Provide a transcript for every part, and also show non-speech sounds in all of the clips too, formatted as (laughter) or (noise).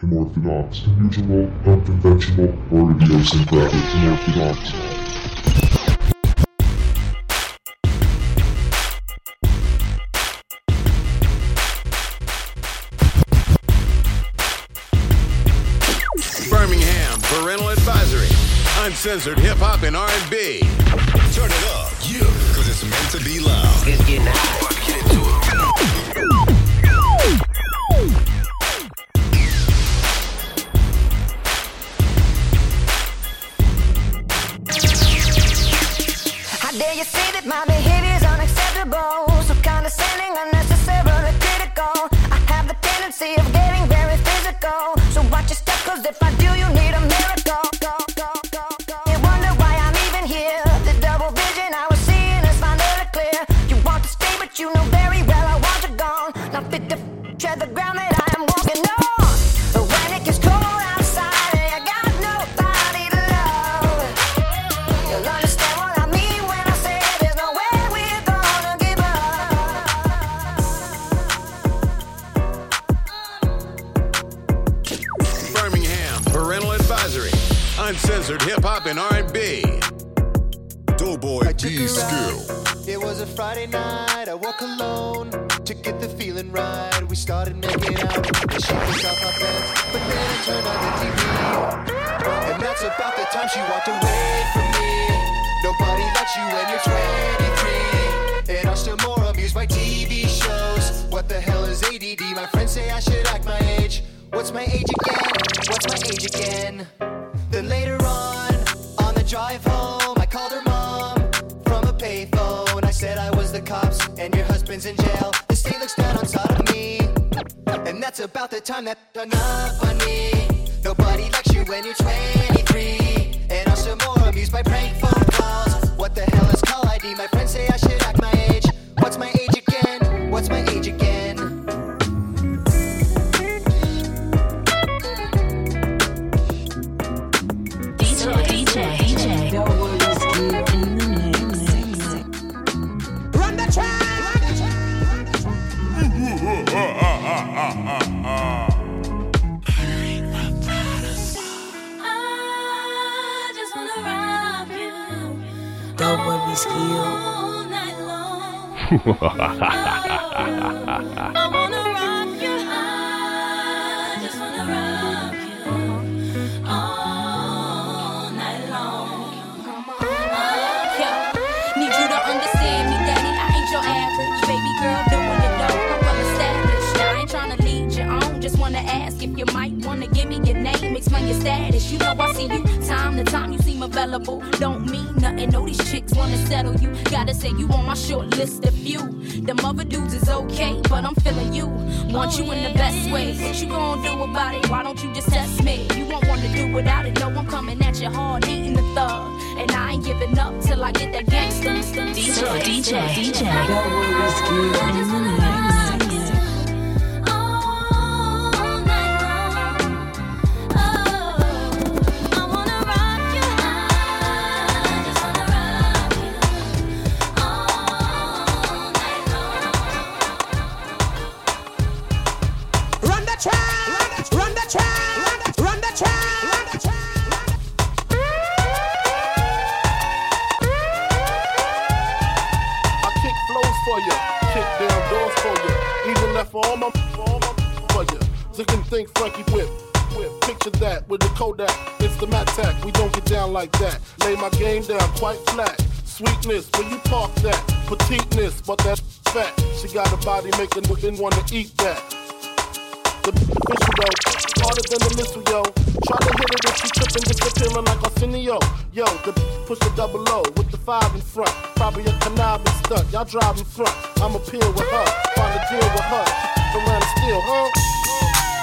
Unorthodox, unusual, unconventional, or idiosyncratic. Unorthodox. Birmingham Parental Advisory. Uncensored hip hop and R&B. Turn it up, yeah, cause it's meant to be loud. It's getting hot. If I Doughboi D skill. It was a Friday night, I walk alone to get the feeling right. We started making out, and she was off my bed, but then I turned on the TV. And that's about the time she walked away from me. Nobody likes you when you're 23. And I'm still more amused by TV shows. What the hell is ADD? My friends say I should act my age. What's my age again? What's my age again? Then later husband's in jail. The state looks down on me. And that's about the time that hung up on me. Nobody likes you when you're 23. And still more amused by prank phone you to understand me, daddy. I ain't your average. Baby girl, doing it all. I'm on the savage. If you might wanna give me your name, explain your status. You know I see you time to time. You seem available. Don't mean nothing. Know these chicks wanna settle you. Gotta say you on my short list other dudes is okay, but I'm feeling you. Want you in the best way. What you gonna do about it? Why don't you just test me? You won't wanna do without it. No, I'm coming at you hard, eating the thug. And I ain't giving up till I get that gangster. DJ, DJ, DJ. Dope that with the Kodak, it's the Mattack. We don't get down like that. Lay my game down quite flat. Sweetness, when you park that? Petiteness, but that fat. She got a body making women wanna eat that. The official though, harder than the missile, yo. Try to hit it if you tripping, disappearing like Arsenio. Yo, the push the double O with the five in front. Probably a conniving stunt. Y'all drive in front. I'm a peer with her, find a deal with her. Around the steel, huh?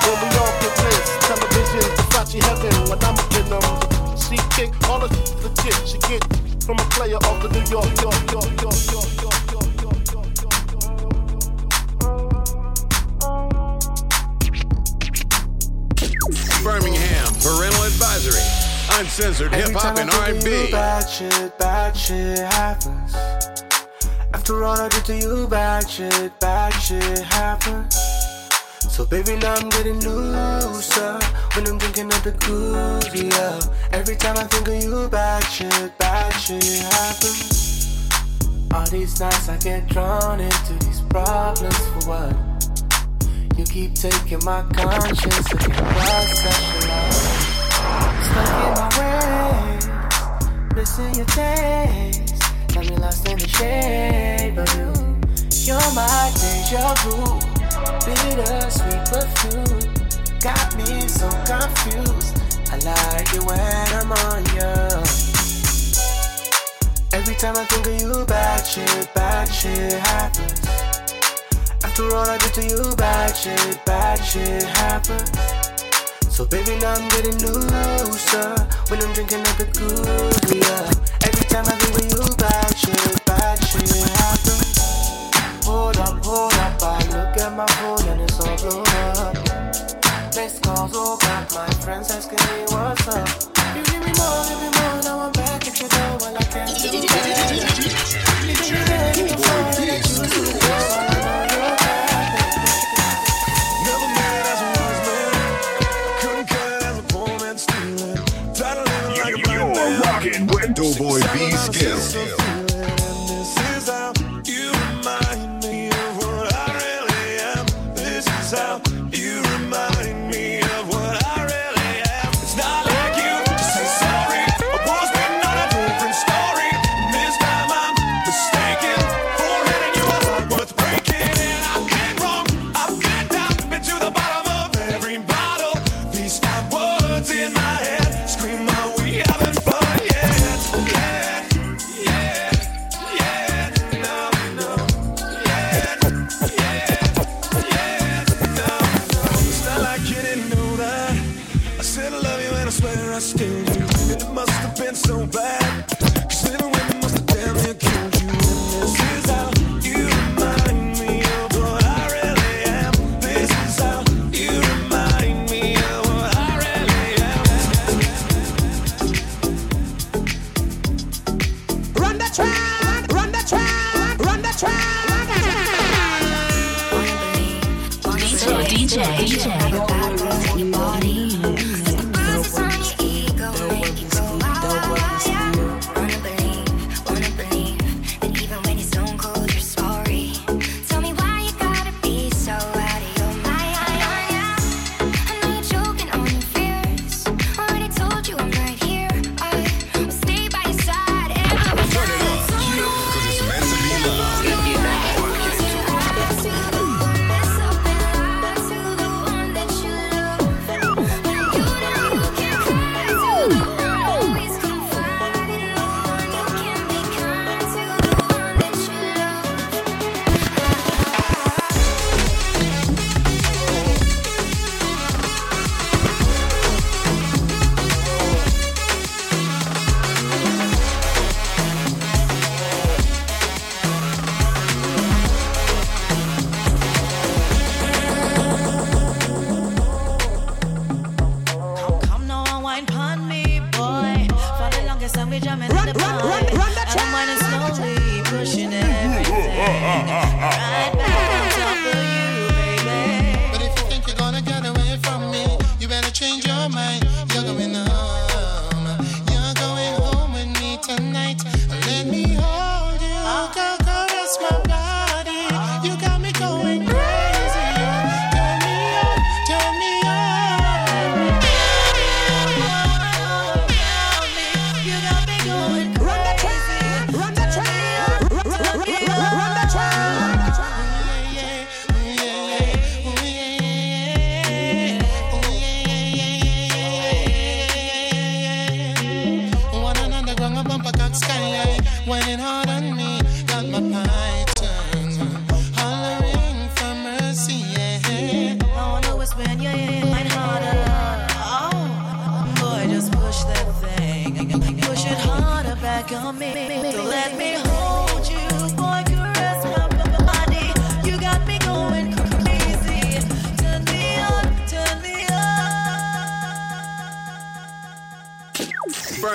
When we all get this, television, Versace heaven. When I'm in them, she kick all the legit. She get from a player off the New York, York, York, York, York, York, York, York, York, York, York. Birmingham Parental Advisory. Uncensored hip hop and R&B. Bad shit, bad shit happens. After all I did to you, bad shit, bad shit happens. So baby, now I'm getting looser when I'm thinking of the good, yeah. Every time I think of you, bad shit, bad shit happens. All these nights I get drawn into these problems for what? You keep taking my conscience and your process love. Stuck in my way, missing your taste. Got me lost in the shade of you. You're my deja vu bittersweet perfume got me so confused. I like it when I'm on you. Every time I think of you, bad shit, bad shit happens. After all I did to you, bad shit, bad shit happens. So baby, now I'm getting looser when I'm drinking up a good yeah. Every time I think of you, bad shit, bad shit happens. Hold up, hold up, I look at my phone so blown up. This calls all back, my friends asking me DJ. DJ.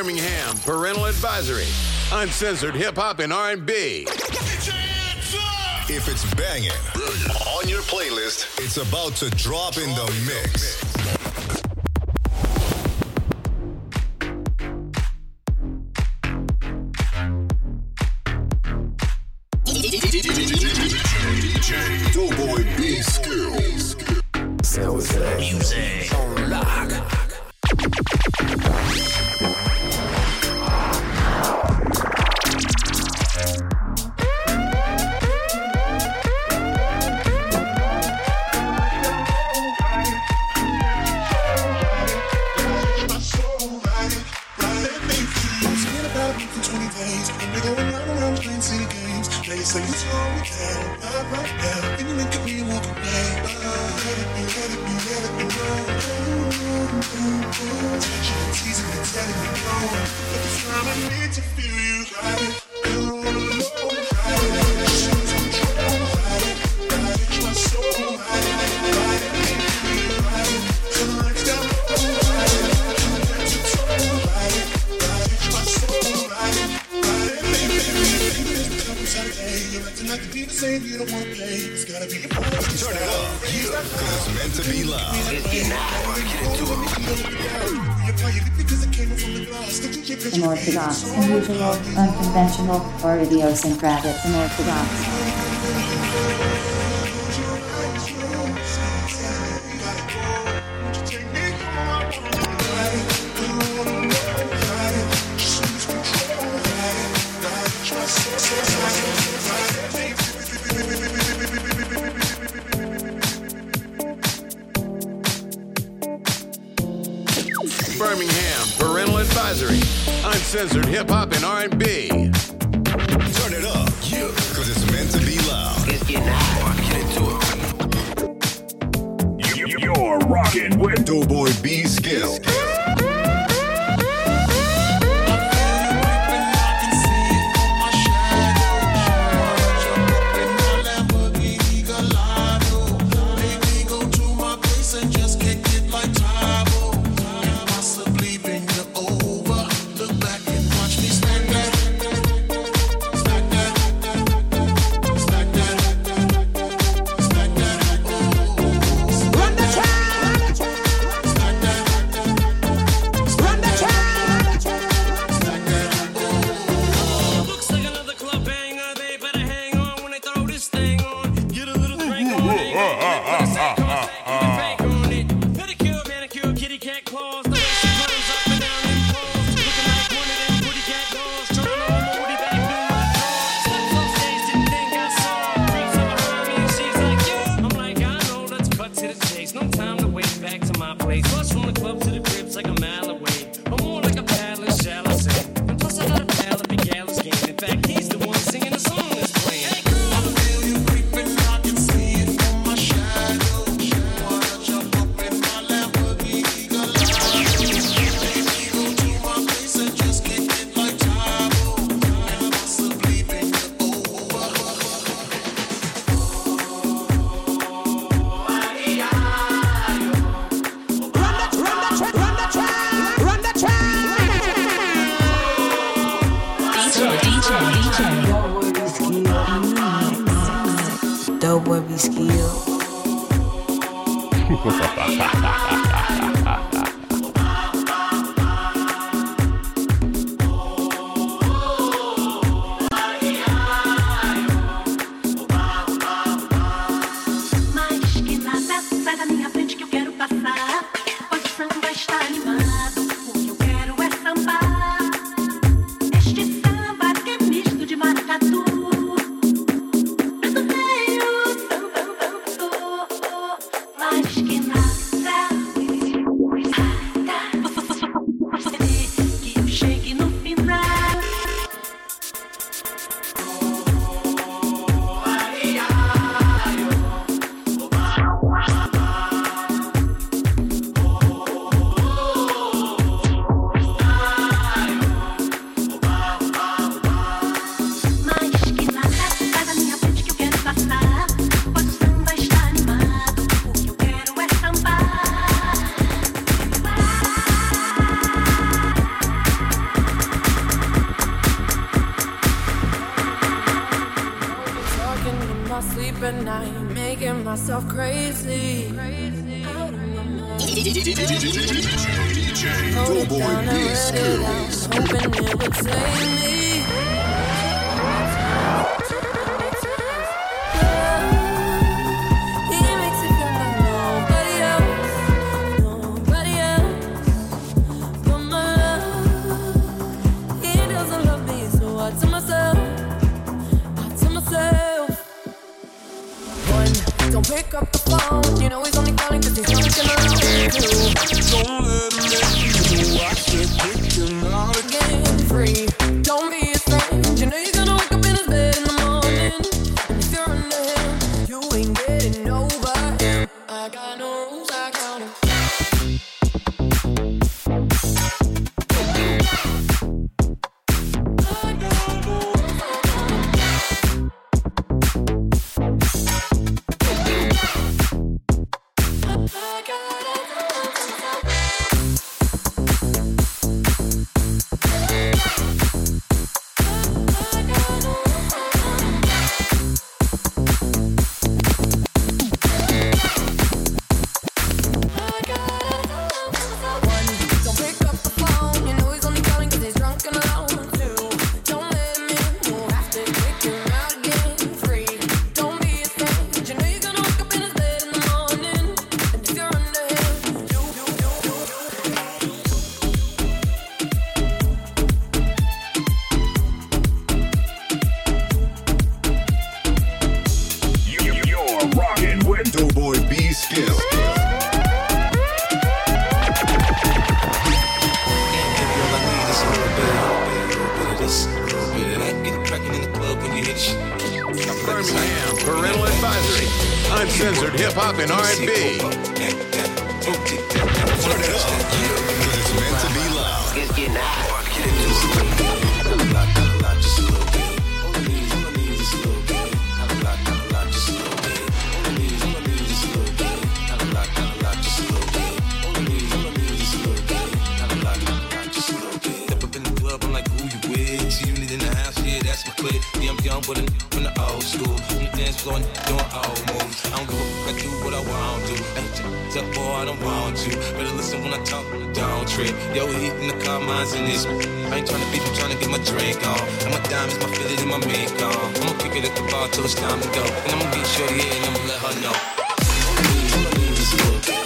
Birmingham, Parental Advisory, Uncensored Hip Hop and R&B. If it's banging on your playlist, it's about to drop in the mix. DJ Doughboi Teasing and telling me no, but it's time I need to feel you. unorthodox, unusual, unconventional, or idiosyncratic, unorthodox. skill. (laughs) (laughs) at night, making myself crazy. crazy. Out of my mind. DJ Doughboi Hoping it would save me. Don't pick up the phone. You know he's only calling because he's looking around you. Don't let him Uncensored hip hop and R&B. On dance floor, doing old moves. I don't give a fuck, I do what I want to. Hey, tell boy, I don't want you. Better listen when I talk, don't trip. Yo, heat in the car, mine's in this. I ain't tryna beef, I'm to get my drink on. And my diamonds, my fillet, and my on. I'ma kick it at the bar till it's time to go. And I'ma get shorty, yeah, and I'ma let her know. Birmingham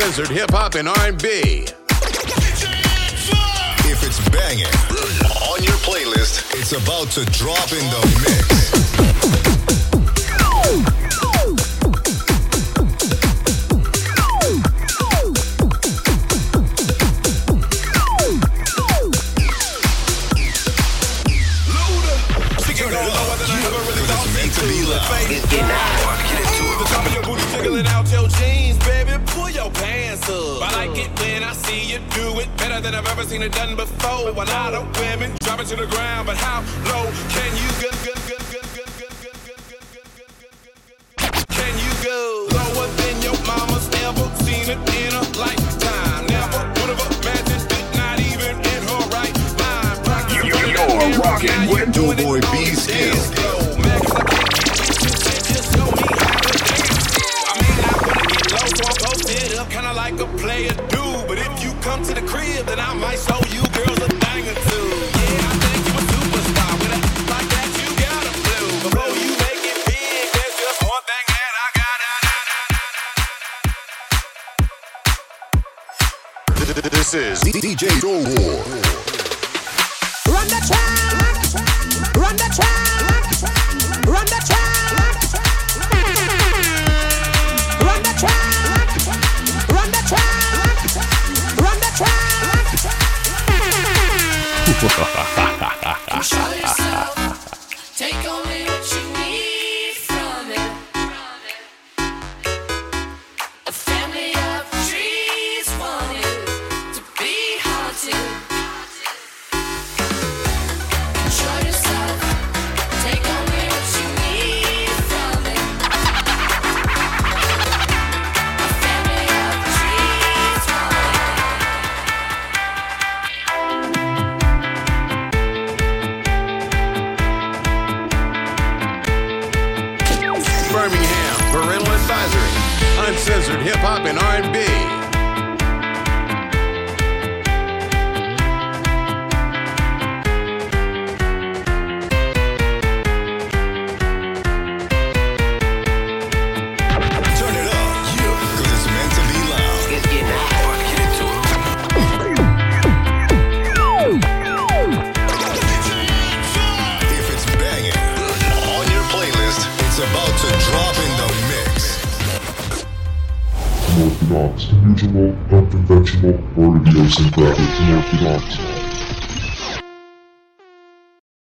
Uncensored hip hop and R&B. If it's banging on your playlist, it's about to drop in the with Doughboi B Skills. A player do, but if you come to the crib, then I might show you girls a thing or two. Yeah, I think you a superstar with a like that you got a blue. Before you make it big, there's just one thing that I gotta. This is DJ Doughboi. Run 哈哈哈哈哈哈！Hip hop and R&B. and profit here if you.